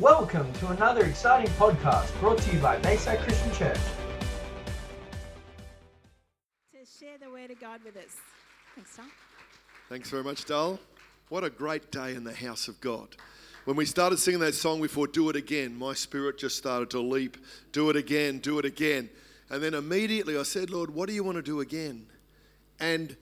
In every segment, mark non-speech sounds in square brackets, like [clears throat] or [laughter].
Welcome to another exciting podcast brought to you by Bayside Christian Church. to share the word of God with us. Thanks, Tom. Thanks very much, Dal. What a great day in the house of God. When we started singing that song before, Do It Again, my spirit just started to leap. Do it again, do it again. And then immediately I said, Lord, what do you want to do again? And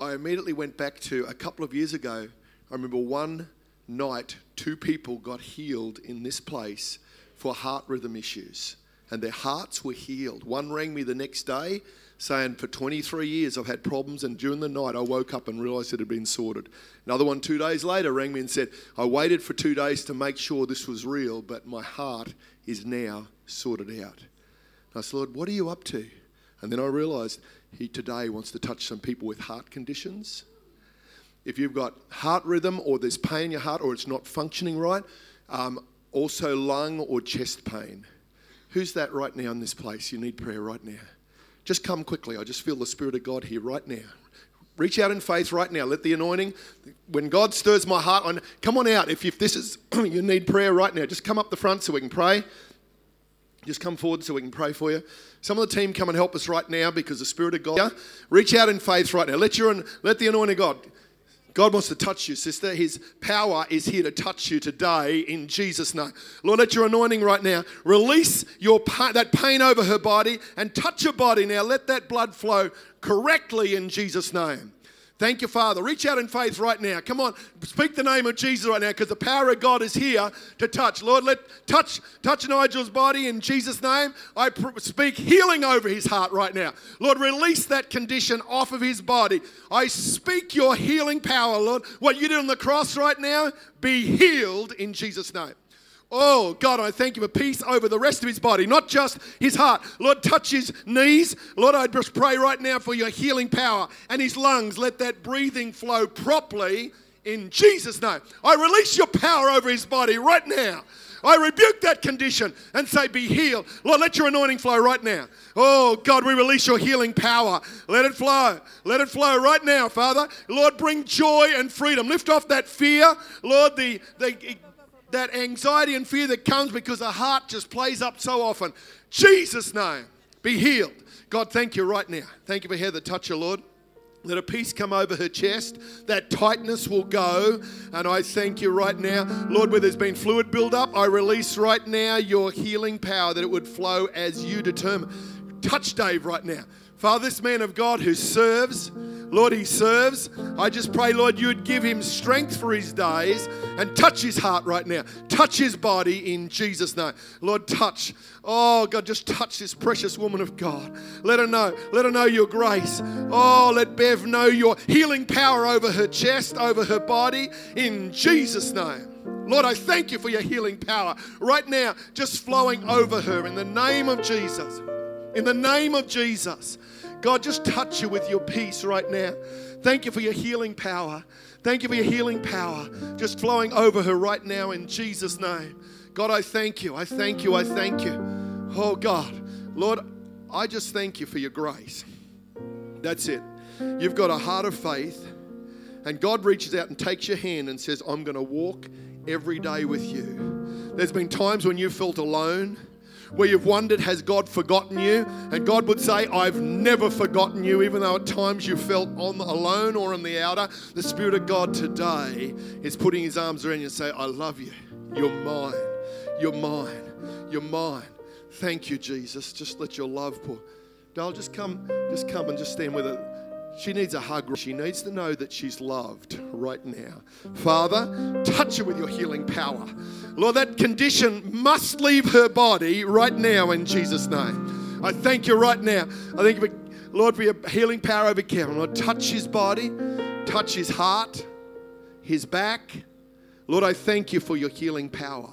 I immediately went back to a couple of years ago. I remember one night, two people got healed in this place for heart rhythm issues, and their hearts were healed. One rang me the next day saying, For 23 years I've had problems, and during the night I woke up and realized it had been sorted. Another one, two days later, rang me and said, I waited for two days to make sure this was real, but my heart is now sorted out. And I said, Lord, what are you up to? And then I realized He today wants to touch some people with heart conditions if you've got heart rhythm or there's pain in your heart or it's not functioning right, um, also lung or chest pain. Who's that right now in this place? You need prayer right now. Just come quickly. I just feel the Spirit of God here right now. Reach out in faith right now. Let the anointing, when God stirs my heart, on, come on out. If, if this is, [clears throat] you need prayer right now, just come up the front so we can pray. Just come forward so we can pray for you. Some of the team come and help us right now because the Spirit of God. Reach out in faith right now. Let your let the anointing of God. God wants to touch you, sister. His power is here to touch you today in Jesus' name. Lord, let your anointing right now release your that pain over her body and touch her body now. Let that blood flow correctly in Jesus' name. Thank you, Father. Reach out in faith right now. Come on, speak the name of Jesus right now because the power of God is here to touch. Lord, let touch touch Nigel's body in Jesus' name. I pr- speak healing over his heart right now. Lord, release that condition off of his body. I speak your healing power, Lord. What you did on the cross right now, be healed in Jesus' name. Oh, God, I thank you for peace over the rest of his body, not just his heart. Lord, touch his knees. Lord, I just pray right now for your healing power and his lungs. Let that breathing flow properly in Jesus' name. I release your power over his body right now. I rebuke that condition and say, Be healed. Lord, let your anointing flow right now. Oh, God, we release your healing power. Let it flow. Let it flow right now, Father. Lord, bring joy and freedom. Lift off that fear. Lord, the, the that anxiety and fear that comes because the heart just plays up so often. Jesus' name, be healed. God, thank you right now. Thank you for Heather. Touch her, Lord. Let a peace come over her chest. That tightness will go. And I thank you right now. Lord, where there's been fluid buildup, I release right now your healing power that it would flow as you determine. Touch Dave right now. Father, this man of God who serves, Lord, he serves. I just pray, Lord, you would give him strength for his days and touch his heart right now. Touch his body in Jesus' name. Lord, touch. Oh, God, just touch this precious woman of God. Let her know. Let her know your grace. Oh, let Bev know your healing power over her chest, over her body, in Jesus' name. Lord, I thank you for your healing power right now, just flowing over her in the name of Jesus. In the name of Jesus. God, just touch you with your peace right now. Thank you for your healing power. Thank you for your healing power just flowing over her right now in Jesus' name. God, I thank you. I thank you. I thank you. Oh, God. Lord, I just thank you for your grace. That's it. You've got a heart of faith, and God reaches out and takes your hand and says, I'm going to walk every day with you. There's been times when you felt alone where you've wondered, has God forgotten you? And God would say, I've never forgotten you, even though at times you felt on alone or on the outer. The Spirit of God today is putting his arms around you and say, I love you. You're mine. You're mine. You're mine. Thank you, Jesus. Just let your love pour. Dale, just come, just come and just stand with her. She needs a hug. She needs to know that she's loved right now. Father, touch her with your healing power. Lord, that condition must leave her body right now in Jesus' name. I thank you right now. I thank you, Lord, for your healing power over Kevin. Lord, touch his body, touch his heart, his back. Lord, I thank you for your healing power.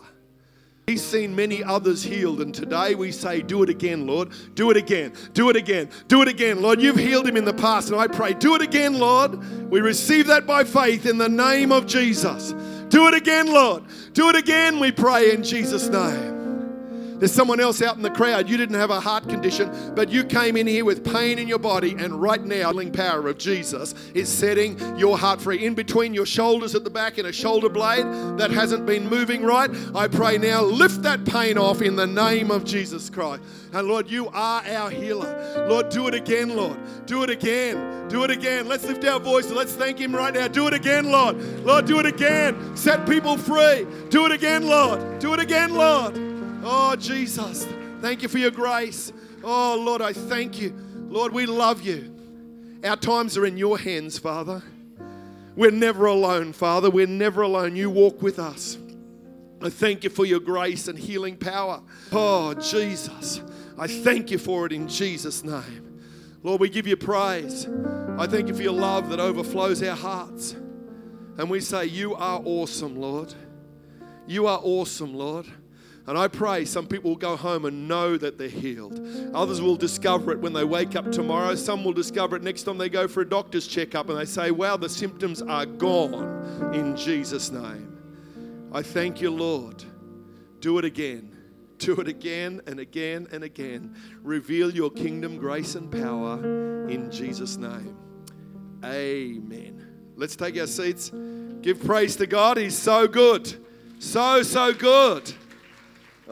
He's seen many others healed, and today we say, Do it again, Lord. Do it again. Do it again. Do it again, Lord. You've healed him in the past, and I pray, Do it again, Lord. We receive that by faith in the name of Jesus. Do it again, Lord. Do it again, we pray in Jesus' name. There's someone else out in the crowd. You didn't have a heart condition, but you came in here with pain in your body, and right now, the healing power of Jesus is setting your heart free. In between your shoulders at the back and a shoulder blade that hasn't been moving right, I pray now, lift that pain off in the name of Jesus Christ. And Lord, you are our healer. Lord, do it again, Lord. Do it again. Do it again. Let's lift our voice let's thank Him right now. Do it again, Lord. Lord, do it again. Set people free. Do it again, Lord. Do it again, Lord. Oh, Jesus, thank you for your grace. Oh, Lord, I thank you. Lord, we love you. Our times are in your hands, Father. We're never alone, Father. We're never alone. You walk with us. I thank you for your grace and healing power. Oh, Jesus. I thank you for it in Jesus' name. Lord, we give you praise. I thank you for your love that overflows our hearts. And we say, You are awesome, Lord. You are awesome, Lord. And I pray some people will go home and know that they're healed. Others will discover it when they wake up tomorrow. Some will discover it next time they go for a doctor's checkup and they say, Wow, the symptoms are gone in Jesus' name. I thank you, Lord. Do it again. Do it again and again and again. Reveal your kingdom, grace, and power in Jesus' name. Amen. Let's take our seats. Give praise to God. He's so good. So, so good.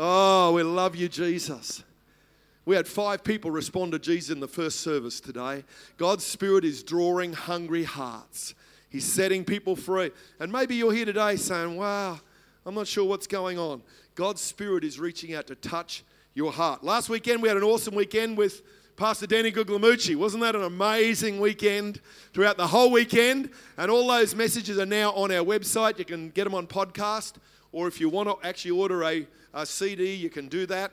Oh, we love you, Jesus. We had five people respond to Jesus in the first service today. God's Spirit is drawing hungry hearts. He's setting people free. And maybe you're here today saying, Wow, I'm not sure what's going on. God's Spirit is reaching out to touch your heart. Last weekend, we had an awesome weekend with Pastor Danny Guglielmucci. Wasn't that an amazing weekend throughout the whole weekend? And all those messages are now on our website. You can get them on podcast, or if you want to actually order a, a CD, you can do that.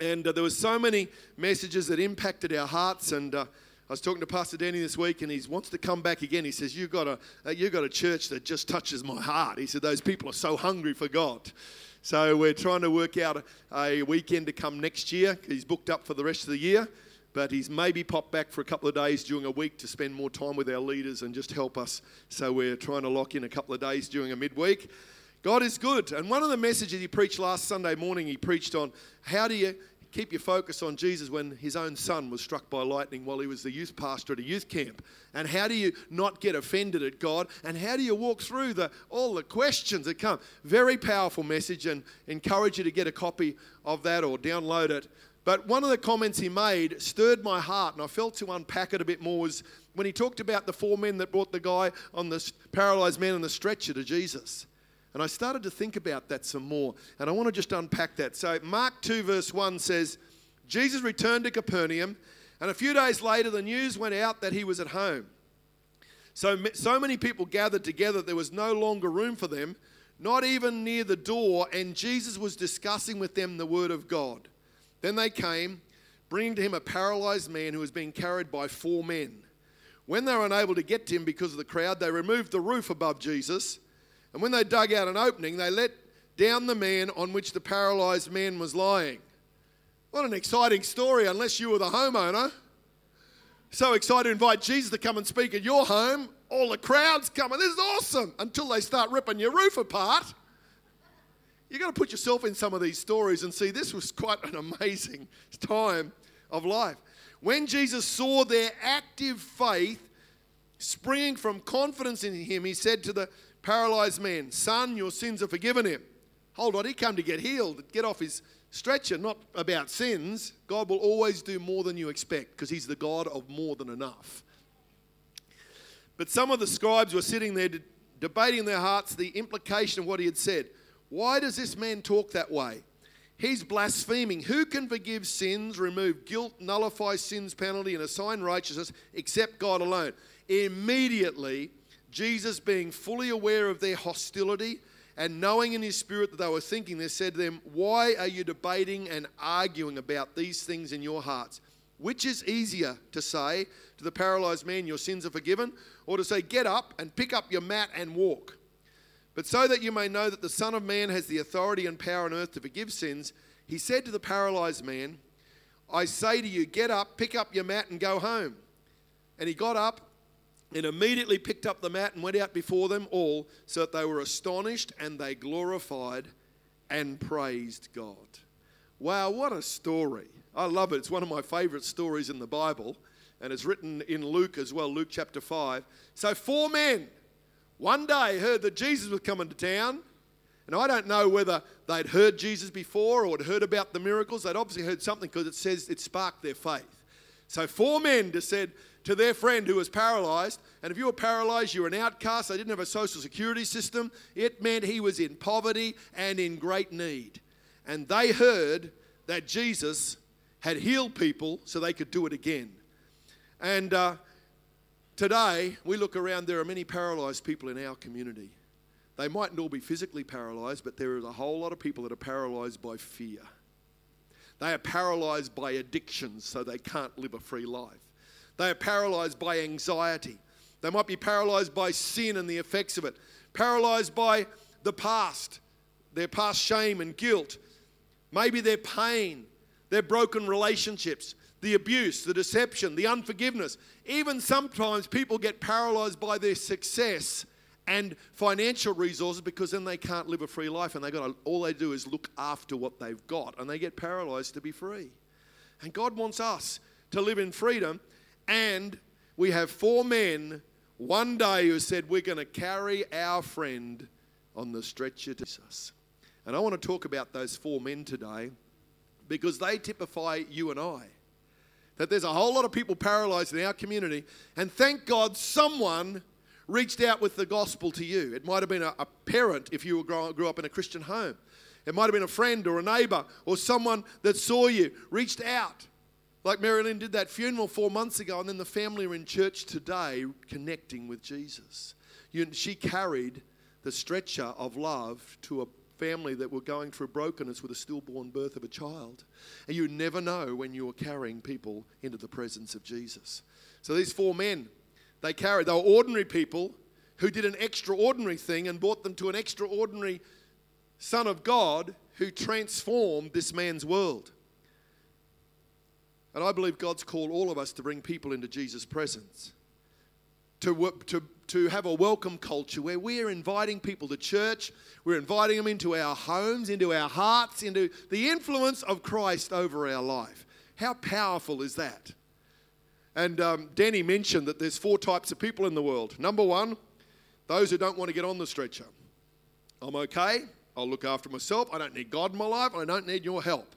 And uh, there were so many messages that impacted our hearts. And uh, I was talking to Pastor Danny this week, and he wants to come back again. He says, "You've got a uh, you got a church that just touches my heart." He said, "Those people are so hungry for God." So we're trying to work out a weekend to come next year. He's booked up for the rest of the year, but he's maybe popped back for a couple of days during a week to spend more time with our leaders and just help us. So we're trying to lock in a couple of days during a midweek. God is good. And one of the messages he preached last Sunday morning, he preached on how do you keep your focus on Jesus when his own son was struck by lightning while he was the youth pastor at a youth camp? And how do you not get offended at God? And how do you walk through the, all the questions that come? Very powerful message and encourage you to get a copy of that or download it. But one of the comments he made stirred my heart, and I felt to unpack it a bit more was when he talked about the four men that brought the guy on the paralyzed man on the stretcher to Jesus. And I started to think about that some more, and I want to just unpack that. So, Mark 2, verse 1 says, Jesus returned to Capernaum, and a few days later, the news went out that he was at home. So, so many people gathered together, there was no longer room for them, not even near the door, and Jesus was discussing with them the word of God. Then they came, bringing to him a paralyzed man who was being carried by four men. When they were unable to get to him because of the crowd, they removed the roof above Jesus and when they dug out an opening, they let down the man on which the paralyzed man was lying. What an exciting story, unless you were the homeowner. So excited to invite Jesus to come and speak at your home. All the crowds coming. This is awesome until they start ripping your roof apart. You've got to put yourself in some of these stories and see this was quite an amazing time of life. When Jesus saw their active faith springing from confidence in him, he said to the paralyzed man, Son, your sins are forgiven him. Hold on, he came to get healed, get off his stretcher, not about sins. God will always do more than you expect because he's the God of more than enough. But some of the scribes were sitting there debating in their hearts the implication of what he had said. Why does this man talk that way? He's blaspheming. Who can forgive sins, remove guilt, nullify sin's penalty, and assign righteousness except God alone? Immediately, Jesus, being fully aware of their hostility and knowing in his spirit that they were thinking this, said to them, Why are you debating and arguing about these things in your hearts? Which is easier to say to the paralyzed man, Your sins are forgiven, or to say, Get up and pick up your mat and walk? But so that you may know that the Son of Man has the authority and power on earth to forgive sins, he said to the paralyzed man, I say to you, get up, pick up your mat, and go home. And he got up and immediately picked up the mat and went out before them all, so that they were astonished and they glorified and praised God. Wow, what a story. I love it. It's one of my favorite stories in the Bible, and it's written in Luke as well, Luke chapter 5. So, four men one day heard that Jesus was coming to town. And I don't know whether they'd heard Jesus before or had heard about the miracles. They'd obviously heard something because it says it sparked their faith. So, four men just said to their friend who was paralyzed, and if you were paralyzed, you were an outcast, they didn't have a social security system, it meant he was in poverty and in great need. And they heard that Jesus had healed people so they could do it again. And uh, today, we look around, there are many paralyzed people in our community. They mightn't all be physically paralyzed, but there is a whole lot of people that are paralyzed by fear. They are paralyzed by addictions, so they can't live a free life. They are paralyzed by anxiety. They might be paralyzed by sin and the effects of it, paralyzed by the past, their past shame and guilt, maybe their pain, their broken relationships, the abuse, the deception, the unforgiveness. Even sometimes people get paralyzed by their success and financial resources because then they can't live a free life and they got to, all they do is look after what they've got and they get paralyzed to be free. And God wants us to live in freedom and we have four men one day who said we're going to carry our friend on the stretcher to us. And I want to talk about those four men today because they typify you and I. That there's a whole lot of people paralyzed in our community, and thank God someone reached out with the gospel to you. It might have been a, a parent if you grow, grew up in a Christian home. It might have been a friend or a neighbor or someone that saw you, reached out. Like Marilyn did that funeral four months ago, and then the family are in church today connecting with Jesus. You, she carried the stretcher of love to a family that were going through brokenness with a stillborn birth of a child. And you never know when you're carrying people into the presence of Jesus. So these four men, they carried, they were ordinary people who did an extraordinary thing and brought them to an extraordinary Son of God who transformed this man's world. And I believe God's called all of us to bring people into Jesus' presence. To, to, to have a welcome culture where we're inviting people to church, we're inviting them into our homes, into our hearts, into the influence of Christ over our life. How powerful is that? And um, Danny mentioned that there's four types of people in the world. Number one, those who don't want to get on the stretcher. I'm okay. I'll look after myself. I don't need God in my life. I don't need your help.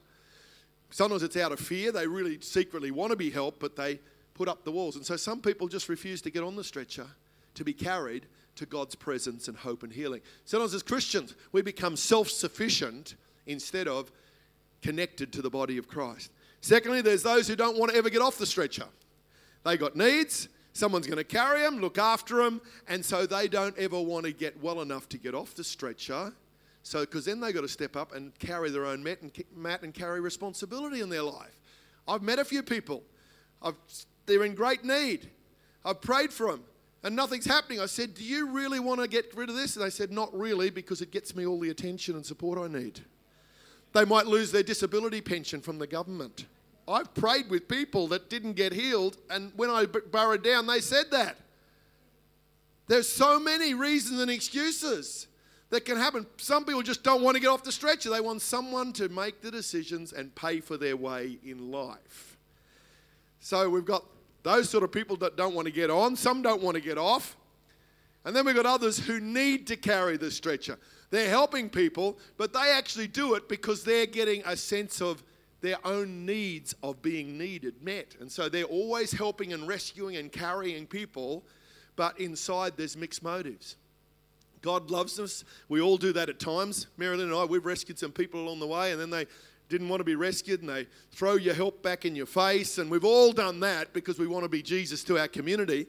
Sometimes it's out of fear. They really secretly want to be helped, but they put up the walls. And so some people just refuse to get on the stretcher to be carried to God's presence and hope and healing. Sometimes as Christians, we become self sufficient instead of connected to the body of Christ. Secondly, there's those who don't want to ever get off the stretcher. They got needs, someone's going to carry them, look after them, and so they don't ever want to get well enough to get off the stretcher so, because then they've got to step up and carry their own mat and, mat and carry responsibility in their life. I've met a few people. I've, they're in great need. I've prayed for them and nothing's happening. I said, Do you really want to get rid of this? And they said, Not really, because it gets me all the attention and support I need. They might lose their disability pension from the government. I've prayed with people that didn't get healed, and when I burrowed down, they said that. There's so many reasons and excuses that can happen. Some people just don't want to get off the stretcher. They want someone to make the decisions and pay for their way in life. So we've got those sort of people that don't want to get on, some don't want to get off. And then we've got others who need to carry the stretcher. They're helping people, but they actually do it because they're getting a sense of their own needs of being needed met. And so they're always helping and rescuing and carrying people, but inside there's mixed motives. God loves us. We all do that at times. Marilyn and I, we've rescued some people along the way, and then they didn't want to be rescued, and they throw your help back in your face. And we've all done that because we want to be Jesus to our community.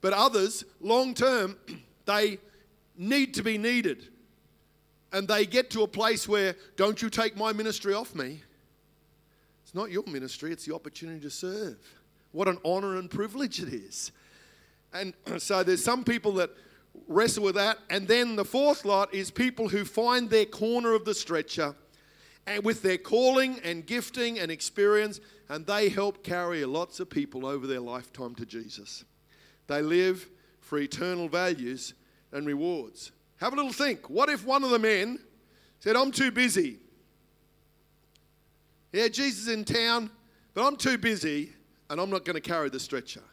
But others, long term, [clears throat] they need to be needed. And they get to a place where, don't you take my ministry off me. Not your ministry, it's the opportunity to serve. What an honor and privilege it is. And [clears throat] so there's some people that wrestle with that. And then the fourth lot is people who find their corner of the stretcher and with their calling and gifting and experience, and they help carry lots of people over their lifetime to Jesus. They live for eternal values and rewards. Have a little think. What if one of the men said, I'm too busy? Yeah, Jesus is in town, but I'm too busy and I'm not going to carry the stretcher.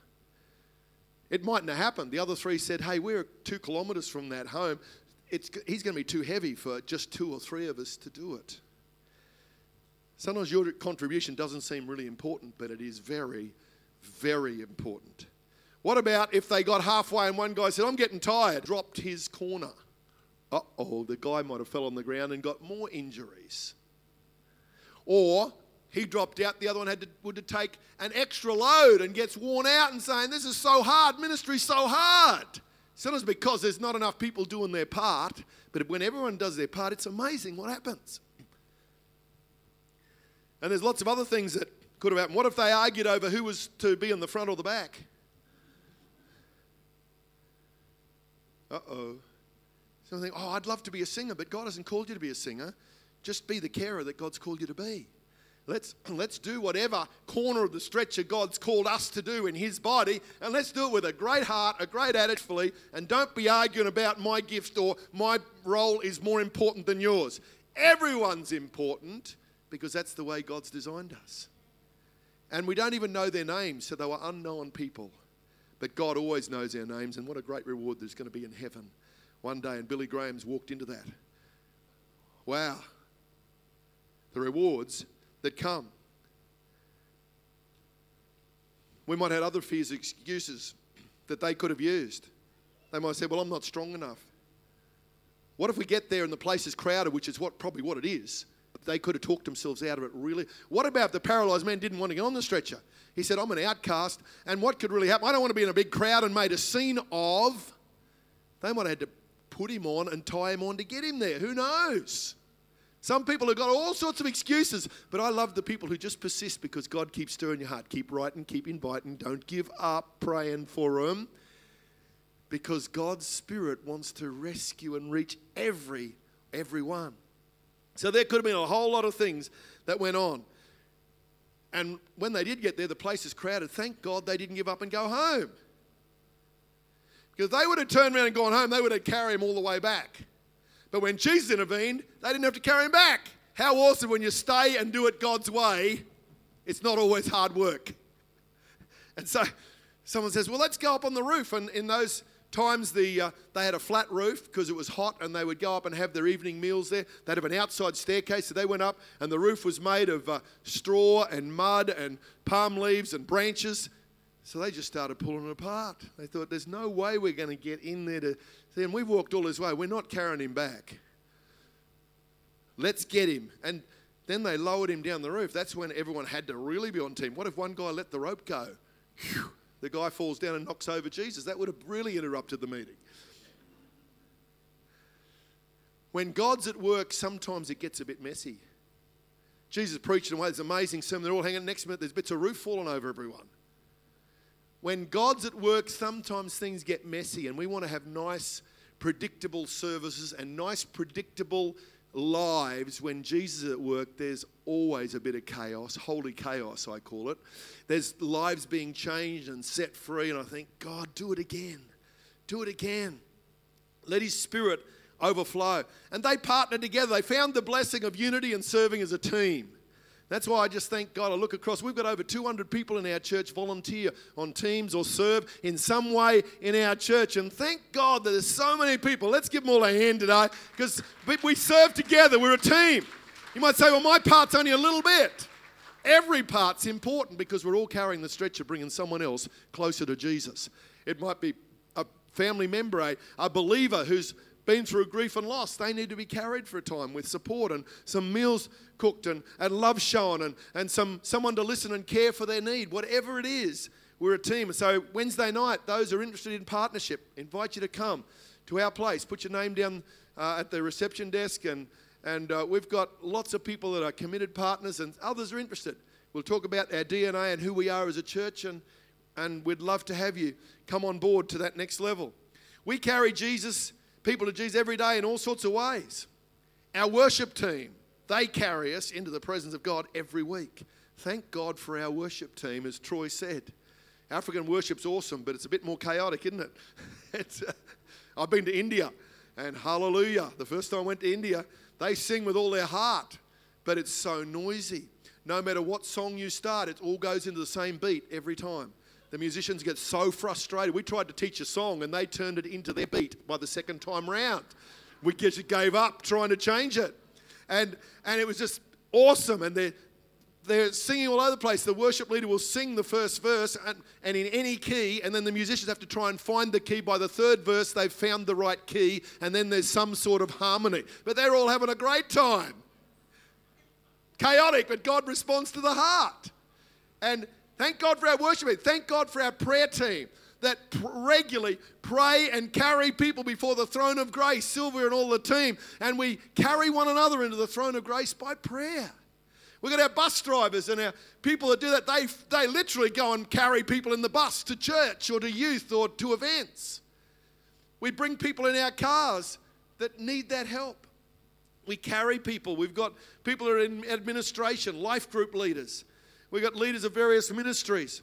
It mightn't have happened. The other three said, Hey, we're two kilometres from that home. It's, he's going to be too heavy for just two or three of us to do it. Sometimes your contribution doesn't seem really important, but it is very, very important. What about if they got halfway and one guy said, I'm getting tired, dropped his corner? Uh oh, the guy might have fell on the ground and got more injuries. Or he dropped out, the other one had to, would to take an extra load and gets worn out and saying, This is so hard, ministry's so hard. Sometimes because there's not enough people doing their part, but when everyone does their part, it's amazing what happens. And there's lots of other things that could have happened. What if they argued over who was to be in the front or the back? Uh oh. Some think, oh, I'd love to be a singer, but God hasn't called you to be a singer. Just be the carer that God's called you to be. Let's, [clears throat] let's do whatever corner of the stretcher God's called us to do in His body, and let's do it with a great heart, a great attitude, and don't be arguing about my gift or my role is more important than yours. Everyone's important because that's the way God's designed us. And we don't even know their names, so they were unknown people. But God always knows our names, and what a great reward there's going to be in heaven one day. And Billy Graham's walked into that. Wow. The rewards that come. We might have had other fears, excuses that they could have used. They might say, Well, I'm not strong enough. What if we get there and the place is crowded, which is what probably what it is? They could have talked themselves out of it really. What about the paralyzed man didn't want to get on the stretcher? He said, I'm an outcast, and what could really happen? I don't want to be in a big crowd and made a scene of. They might have had to put him on and tie him on to get him there. Who knows? Some people have got all sorts of excuses, but I love the people who just persist because God keeps stirring your heart. Keep writing, keep inviting, don't give up praying for them because God's Spirit wants to rescue and reach every everyone. So there could have been a whole lot of things that went on. And when they did get there, the place is crowded. Thank God they didn't give up and go home. Because they would have turned around and gone home, they would have carried him all the way back. But when Jesus intervened, they didn't have to carry him back. How awesome when you stay and do it God's way, it's not always hard work. And so someone says, Well, let's go up on the roof. And in those times, the, uh, they had a flat roof because it was hot and they would go up and have their evening meals there. They'd have an outside staircase. So they went up and the roof was made of uh, straw and mud and palm leaves and branches. So they just started pulling it apart. They thought, There's no way we're going to get in there to And we've walked all this way. We're not carrying him back. Let's get him. And then they lowered him down the roof. That's when everyone had to really be on team. What if one guy let the rope go? Whew, the guy falls down and knocks over Jesus. That would have really interrupted the meeting. When God's at work, sometimes it gets a bit messy. Jesus preaching away, there's amazing sermon. They're all hanging next minute. There's bits of roof falling over everyone. When God's at work, sometimes things get messy, and we want to have nice, predictable services and nice, predictable lives. When Jesus is at work, there's always a bit of chaos, holy chaos, I call it. There's lives being changed and set free, and I think, God, do it again. Do it again. Let His Spirit overflow. And they partnered together. They found the blessing of unity and serving as a team. That's why I just thank God. I look across, we've got over 200 people in our church volunteer on teams or serve in some way in our church. And thank God that there's so many people. Let's give them all a hand today because we serve together. We're a team. You might say, well, my part's only a little bit. Every part's important because we're all carrying the stretcher, bringing someone else closer to Jesus. It might be a family member, a believer who's been through grief and loss, they need to be carried for a time with support and some meals cooked and, and love shown and, and some, someone to listen and care for their need. Whatever it is, we're a team. So Wednesday night, those who are interested in partnership, invite you to come to our place. Put your name down uh, at the reception desk and and uh, we've got lots of people that are committed partners and others are interested. We'll talk about our DNA and who we are as a church and and we'd love to have you come on board to that next level. We carry Jesus people to Jesus every day in all sorts of ways. Our worship team, they carry us into the presence of God every week. Thank God for our worship team, as Troy said. African worship's awesome, but it's a bit more chaotic, isn't it? [laughs] uh, I've been to India, and hallelujah, the first time I went to India, they sing with all their heart, but it's so noisy. no matter what song you start, it all goes into the same beat every time. The musicians get so frustrated. We tried to teach a song and they turned it into their beat by the second time round. We just gave up trying to change it. And, and it was just awesome. And they're, they're singing all over the place. The worship leader will sing the first verse and, and in any key, and then the musicians have to try and find the key. By the third verse, they've found the right key, and then there's some sort of harmony. But they're all having a great time. Chaotic, but God responds to the heart. And thank God for our worship team. Thank God for our prayer team that regularly pray and carry people before the throne of grace, Sylvia and all the team. And we carry one another into the throne of grace by prayer. We've got our bus drivers and our people that do that. They, they literally go and carry people in the bus to church or to youth or to events. We bring people in our cars that need that help. We carry people. We've got people who are in administration, life group leaders. We've got leaders of various ministries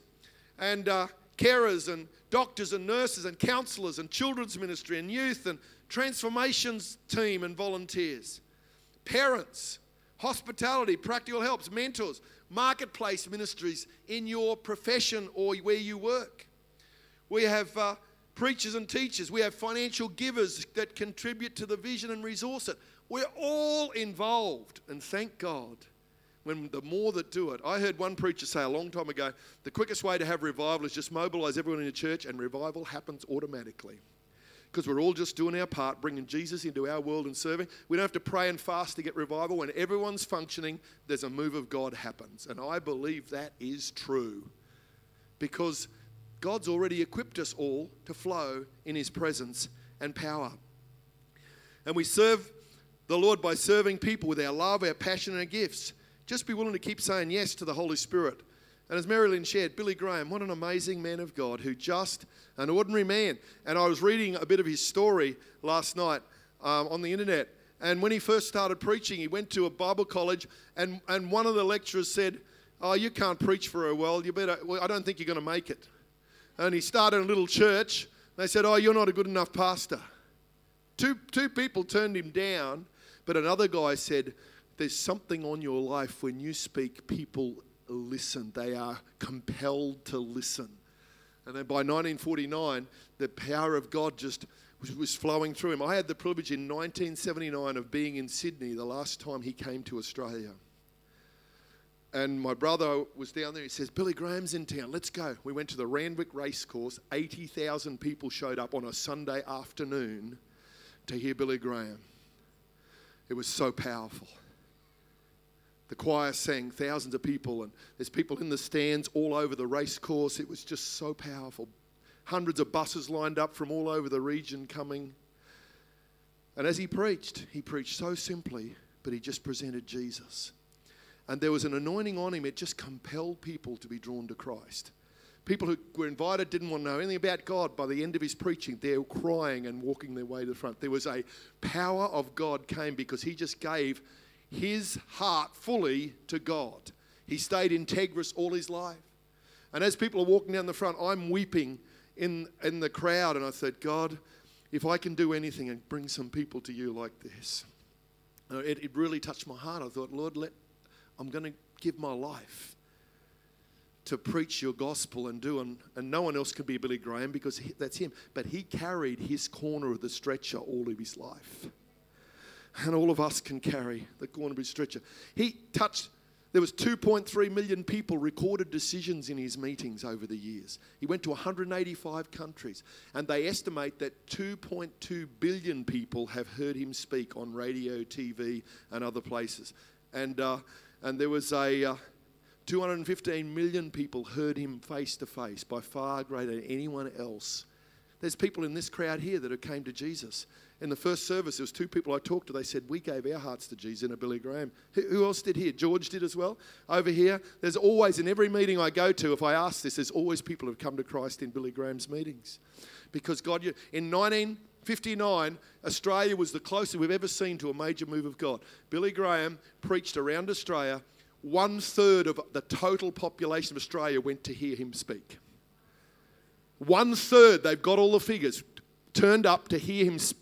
and uh, carers and doctors and nurses and counselors and children's ministry and youth and transformations team and volunteers. Parents, hospitality, practical helps, mentors, marketplace ministries in your profession or where you work. We have uh, preachers and teachers. We have financial givers that contribute to the vision and resource it. We're all involved, and thank God. When the more that do it, I heard one preacher say a long time ago the quickest way to have revival is just mobilize everyone in the church, and revival happens automatically because we're all just doing our part, bringing Jesus into our world and serving. We don't have to pray and fast to get revival. When everyone's functioning, there's a move of God happens. And I believe that is true because God's already equipped us all to flow in His presence and power. And we serve the Lord by serving people with our love, our passion, and our gifts. Just be willing to keep saying yes to the Holy Spirit. And as Marilyn shared, Billy Graham, what an amazing man of God who just an ordinary man. And I was reading a bit of his story last night um, on the internet. And when he first started preaching, he went to a Bible college, and, and one of the lecturers said, Oh, you can't preach very well. You better, well, I don't think you're going to make it. And he started a little church. They said, Oh, you're not a good enough pastor. Two, two people turned him down, but another guy said, There's something on your life when you speak, people listen. They are compelled to listen. And then by 1949, the power of God just was, flowing through him. I had the privilege in 1979 of being in Sydney the last time he came to Australia. And my brother was down there. He says, Billy Graham's in town. Let's go. We went to the Randwick Racecourse. 80,000 people showed up on a Sunday afternoon to hear Billy Graham. It was so powerful. The choir sang, thousands of people, and there's people in the stands all over the race course. It was just so powerful. Hundreds of buses lined up from all over the region coming. And as he preached, he preached so simply, but he just presented Jesus. And there was an anointing on him, it just compelled people to be drawn to Christ. People who were invited didn't want to know anything about God. By the end of his preaching, they're crying and walking their way to the front. There was a power of God came because he just gave his heart fully to God. He stayed integrous all his life. And as people are walking down the front, I'm weeping in, in the crowd, and I said, God, if I can do anything and bring some people to you like this. It, it really touched my heart. I thought, Lord, let, I'm going to give my life to preach your gospel and do, and, and no one else can be Billy Graham because he, that's him. But he carried his corner of the stretcher all of his life and all of us can carry the Cornerbridge stretcher. He touched, there was 2.3 million people recorded decisions in his meetings over the years. He went to 185 countries, and they estimate that 2.2 billion people have heard him speak on radio, TV, and other places. And, uh, and there was a... Uh, 215 million people heard him face to face, by far greater than anyone else. There's people in this crowd here that have came to Jesus in the first service, there was two people I talked to. They said, we gave our hearts to Jesus in a Billy Graham. Who else did here? George did as well. Over here, there's always, in every meeting I go to, if I ask this, there's always people who have come to Christ in Billy Graham's meetings. Because God, in 1959, Australia was the closest we've ever seen to a major move of God. Billy Graham preached around Australia. One third of the total population of Australia went to hear him speak. One third, they've got all the figures, turned up to hear him speak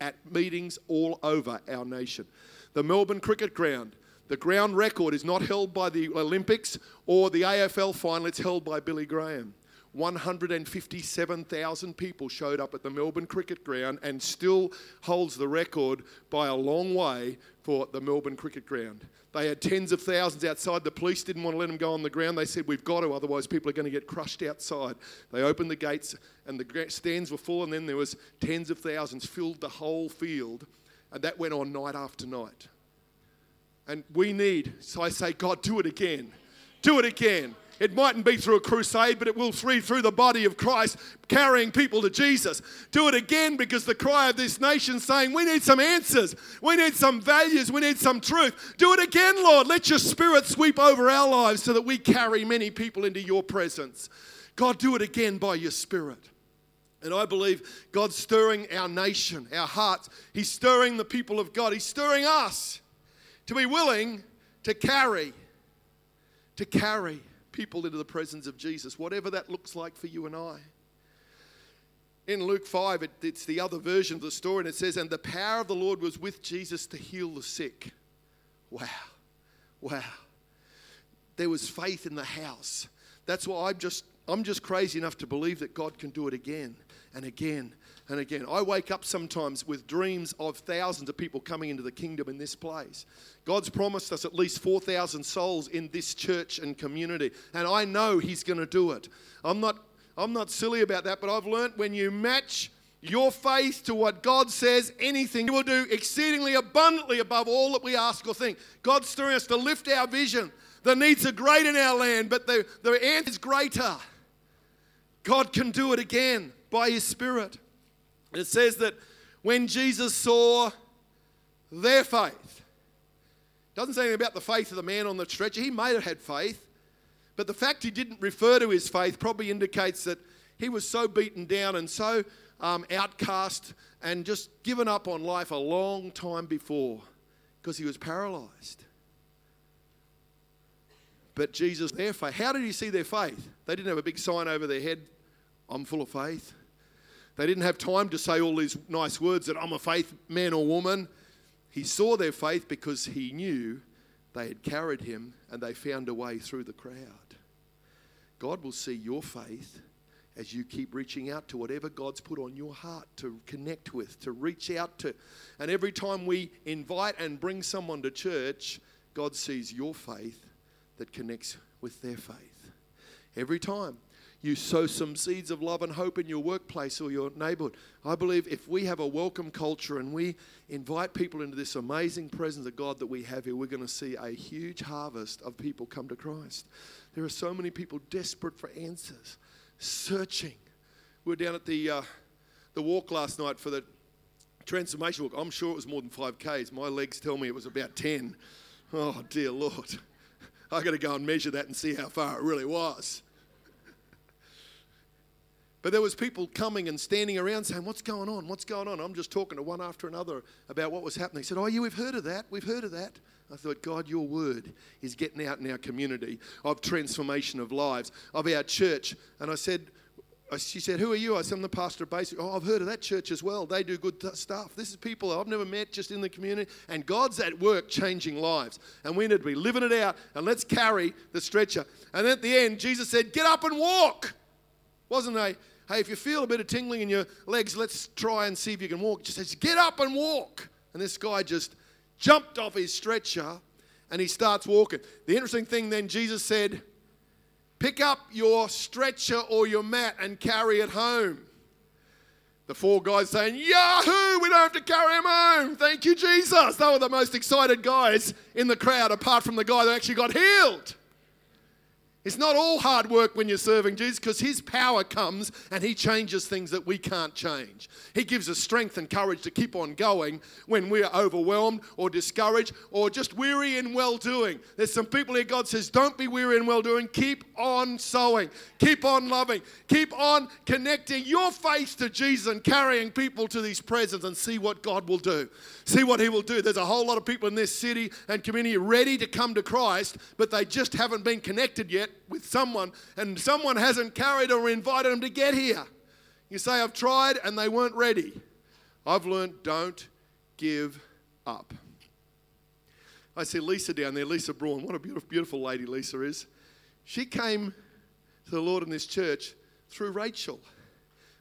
at meetings all over our nation. The Melbourne Cricket Ground, The ground record is not held by the Olympics or the AFL final, it's held by Billy Graham. 157,000 people showed up at the Melbourne Cricket Ground and still holds the record by a long way for the Melbourne Cricket Ground. They had tens of thousands outside. The police didn't want to let them go on the ground. They said, We've got to, otherwise, people are going to get crushed outside. They opened the gates, and the stands were full, and then there was tens of thousands filled the whole field. And that went on night after night. And we need, so I say, God, do it again. Do it again. It mightn't be through a crusade, but it will be through the body of Christ carrying people to Jesus. Do it again because the cry of this nation saying, We need some answers. We need some values. We need some truth. Do it again, Lord. Let your spirit sweep over our lives so that we carry many people into your presence. God, do it again by your spirit. And I believe God's stirring our nation, our hearts. He's stirring the people of God. He's stirring us to be willing to carry, to carry people into the presence of Jesus, whatever that looks like for you and I. In Luke 5, it, it's the other version of the story, and it says, And the power of the Lord was with Jesus to heal the sick. Wow. Wow. There was faith in the house. That's why I'm just, I'm just crazy enough to believe that God can do it again and again and again. I wake up sometimes with dreams of thousands of people coming into the kingdom in this place. God's promised us at least 4,000 souls in this church and community, and I know He's going to do it. I'm not, I'm not silly about that, but I've learned when you match your faith to what God says, anything He will do exceedingly abundantly above all that we ask or think. God's stirring us to lift our vision. The needs are great in our land, but the, the answer is greater. God can do it again by His Spirit. It says that when Jesus saw their faith, doesn't say anything about the faith of the man on the stretcher. He may have had faith, but the fact he didn't refer to his faith probably indicates that he was so beaten down and so um, outcast and just given up on life a long time before because he was paralyzed. But Jesus, their faith, how did he see their faith? They didn't have a big sign over their head, I'm full of faith. They didn't have time to say all these nice words that I'm a faith man or woman. He saw their faith because he knew they had carried him and they found a way through the crowd. God will see your faith as you keep reaching out to whatever God's put on your heart to connect with, to reach out to. And every time we invite and bring someone to church, God sees your faith that connects with their faith. Every time you sow some seeds of love and hope in your workplace or your neighborhood. I believe if we have a welcome culture and we invite people into this amazing presence of God that we have here, we're going to see a huge harvest of people come to Christ. There are so many people desperate for answers, searching. We were down at the, uh, the walk last night for the transformation walk. I'm sure it was more than 5Ks. My legs tell me it was about 10. Oh, dear Lord. [laughs] i got to go and measure that and see how far it really was. But there was people coming and standing around saying, "What's going on? What's going on?" I'm just talking to one after another about what was happening. He said, "Oh, yeah, we've heard of that. We've heard of that." I thought, God, your word is getting out in our community of transformation of lives, of our church. And I said, she said, Who are you? I said, I'm the pastor of Bayside. Oh, I've heard of that church as well. They do good stuff. This is people I've never met just in the community. And God's at work changing lives. And we need to be living it out. And let's carry the stretcher. And at the end, Jesus said, Get up and walk. Wasn't a, hey, if you feel a bit of tingling in your legs, let's try and see if you can walk. Just says, get up and walk. And this guy just jumped off his stretcher and he starts walking. The interesting thing then, Jesus said, pick up your stretcher or your mat and carry it home. The four guys saying, Yahoo, we don't have to carry him home. Thank you, Jesus. They were the most excited guys in the crowd, apart from the guy that actually got healed. It's not all hard work when you're serving Jesus because His power comes and He changes things that we can't change. He gives us strength and courage to keep on going when we're overwhelmed or discouraged or just weary in well doing. There's some people here, God says, don't be weary in well doing. Keep on sowing, keep on loving, keep on connecting your faith to Jesus and carrying people to His presence and see what God will do. See what He will do. There's a whole lot of people in this city and community ready to come to Christ, but they just haven't been connected yet with someone and someone hasn't carried or invited them to get here. You say, I've tried and they weren't ready. I've learned don't give up. I see Lisa down there, Lisa Braun. What a beautiful, beautiful lady Lisa is. She came to the Lord in this church through Rachel.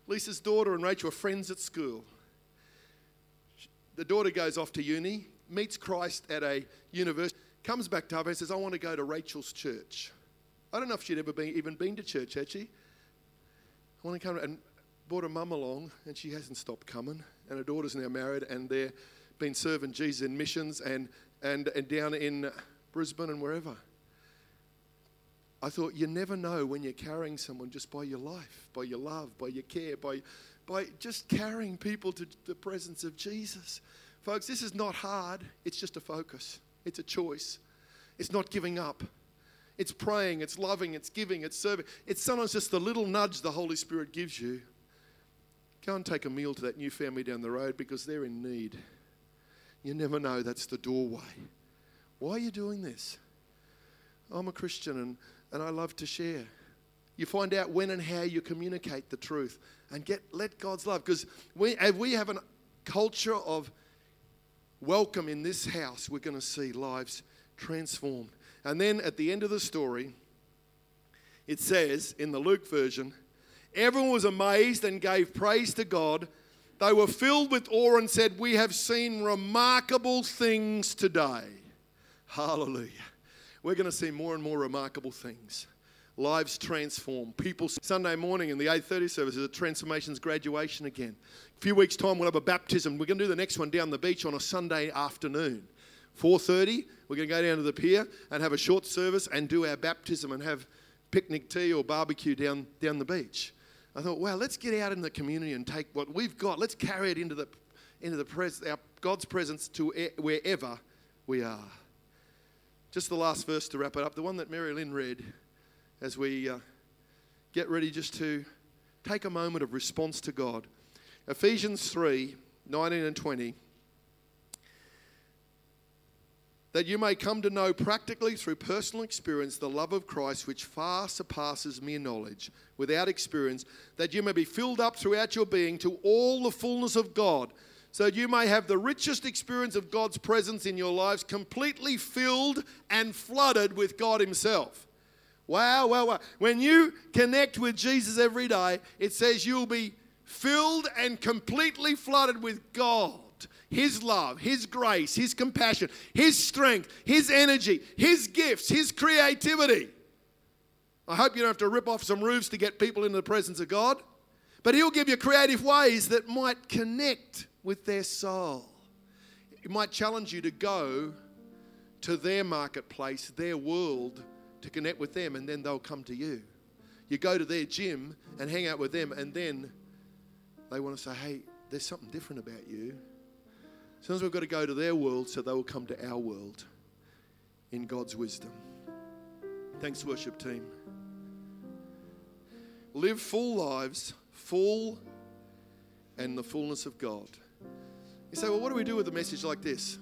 Lisa's daughter and Rachel are friends at school. The daughter goes off to uni, meets Christ at a university, comes back to her and says, I want to go to Rachel's church. I don't know if she'd ever been, even been to church, had she? I want to come and brought her mum along, and she hasn't stopped coming. And her daughter's now married, and they've been serving Jesus in missions and, and, and down in Brisbane and wherever. I thought you never know when you're carrying someone just by your life, by your love, by your care, by, by just carrying people to the presence of Jesus. Folks, this is not hard, it's just a focus, it's a choice. It's not giving up. It's praying, it's loving, it's giving, it's serving. It's sometimes just the little nudge the Holy Spirit gives you. Go and take a meal to that new family down the road because they're in need. You never know, that's the doorway. Why are you doing this? I'm a Christian and, and I love to share. You find out when and how you communicate the truth and get let God's love. Because we, if we have a culture of welcome in this house, we're going to see lives transformed. And then at the end of the story, it says in the Luke version, everyone was amazed and gave praise to God. They were filled with awe and said, We have seen remarkable things today. Hallelujah. We're going to see more and more remarkable things. Lives transform. People Sunday morning in the 8:30 service is a transformations graduation again. A few weeks time we'll have a baptism. We're going to do the next one down the beach on a Sunday afternoon. 4:30 we're going to go down to the pier and have a short service and do our baptism and have picnic tea or barbecue down down the beach. I thought, wow, let's get out in the community and take what we've got. Let's carry it into the into the pres- our God's presence to wherever we are. Just the last verse to wrap it up, the one that Mary Lynn read as we uh, get ready just to take a moment of response to God. Ephesians 3 19 and 20. That you may come to know practically through personal experience the love of Christ, which far surpasses mere knowledge, without experience, that you may be filled up throughout your being to all the fullness of God so that you may have the richest experience of God's presence in your lives, completely filled and flooded with God Himself. Wow, wow, wow. When you connect with Jesus every day, it says you'll be filled and completely flooded with God. His love, His grace, His compassion, His strength, His energy, His gifts, His creativity. I hope you don't have to rip off some roofs to get people into the presence of God, but He'll give you creative ways that might connect with their soul. It might challenge you to go to their marketplace, their world, to connect with them, and then they'll come to you. You go to their gym and hang out with them, and then they want to say, hey, there's something different about you. Sometimes we've got to go to their world so they will come to our world in God's wisdom. Thanks, worship team. Live full lives, full and the fullness of God. You say, well, what do we do with a message like this?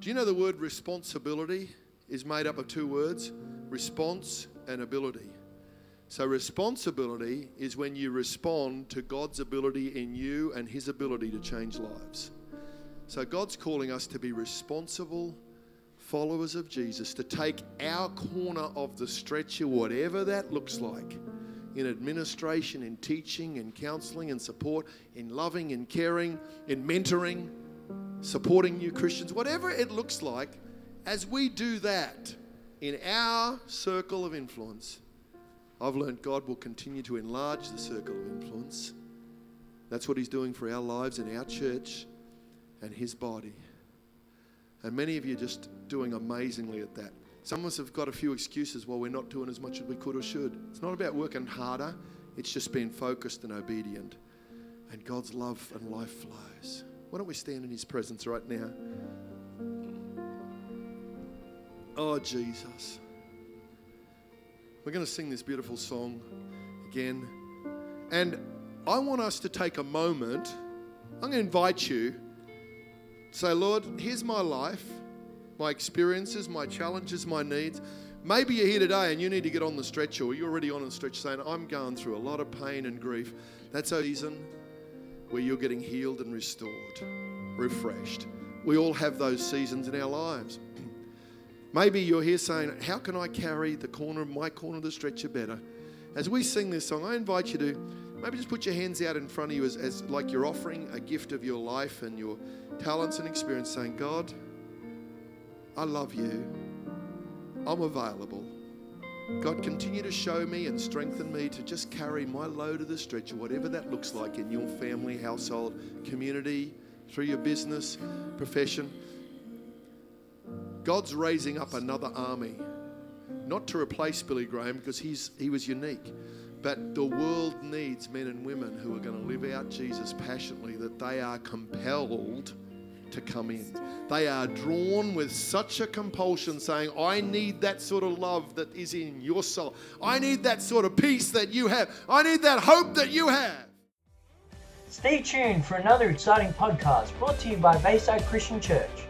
Do you know the word responsibility is made up of two words response and ability? So, responsibility is when you respond to God's ability in you and His ability to change lives. So, God's calling us to be responsible followers of Jesus, to take our corner of the stretcher, whatever that looks like, in administration, in teaching, in counseling, in support, in loving, in caring, in mentoring, supporting new Christians, whatever it looks like, as we do that in our circle of influence, I've learned God will continue to enlarge the circle of influence. That's what He's doing for our lives and our church and His body. And many of you are just doing amazingly at that. Some of us have got a few excuses why we're not doing as much as we could or should. It's not about working harder, it's just being focused and obedient. And God's love and life flows. Why don't we stand in His presence right now? Oh, Jesus. We're going to sing this beautiful song again. And I want us to take a moment. I'm going to invite you. Say, Lord, here's my life my experiences, my challenges, my needs. Maybe you're here today and you need to get on the stretcher, or you're already on the stretcher saying, I'm going through a lot of pain and grief. That's a season where you're getting healed and restored, refreshed. We all have those seasons in our lives. [clears throat] Maybe you're here saying, How can I carry the corner of my corner of the stretcher better? As we sing this song, I invite you to maybe just put your hands out in front of you as, as like you're offering a gift of your life and your talents and experience, saying, God, I love you. I'm available. God, continue to show me and strengthen me to just carry my load of the stretcher, whatever that looks like in your family, household, community, through your business, profession. God's raising up another army, not to replace Billy Graham because he's, he was unique, but the world needs men and women who are going to live out Jesus passionately, that they are compelled to come in. They are drawn with such a compulsion, saying, I need that sort of love that is in your soul. I need that sort of peace that you have. I need that hope that you have. Stay tuned for another exciting podcast brought to you by Bayside Christian Church.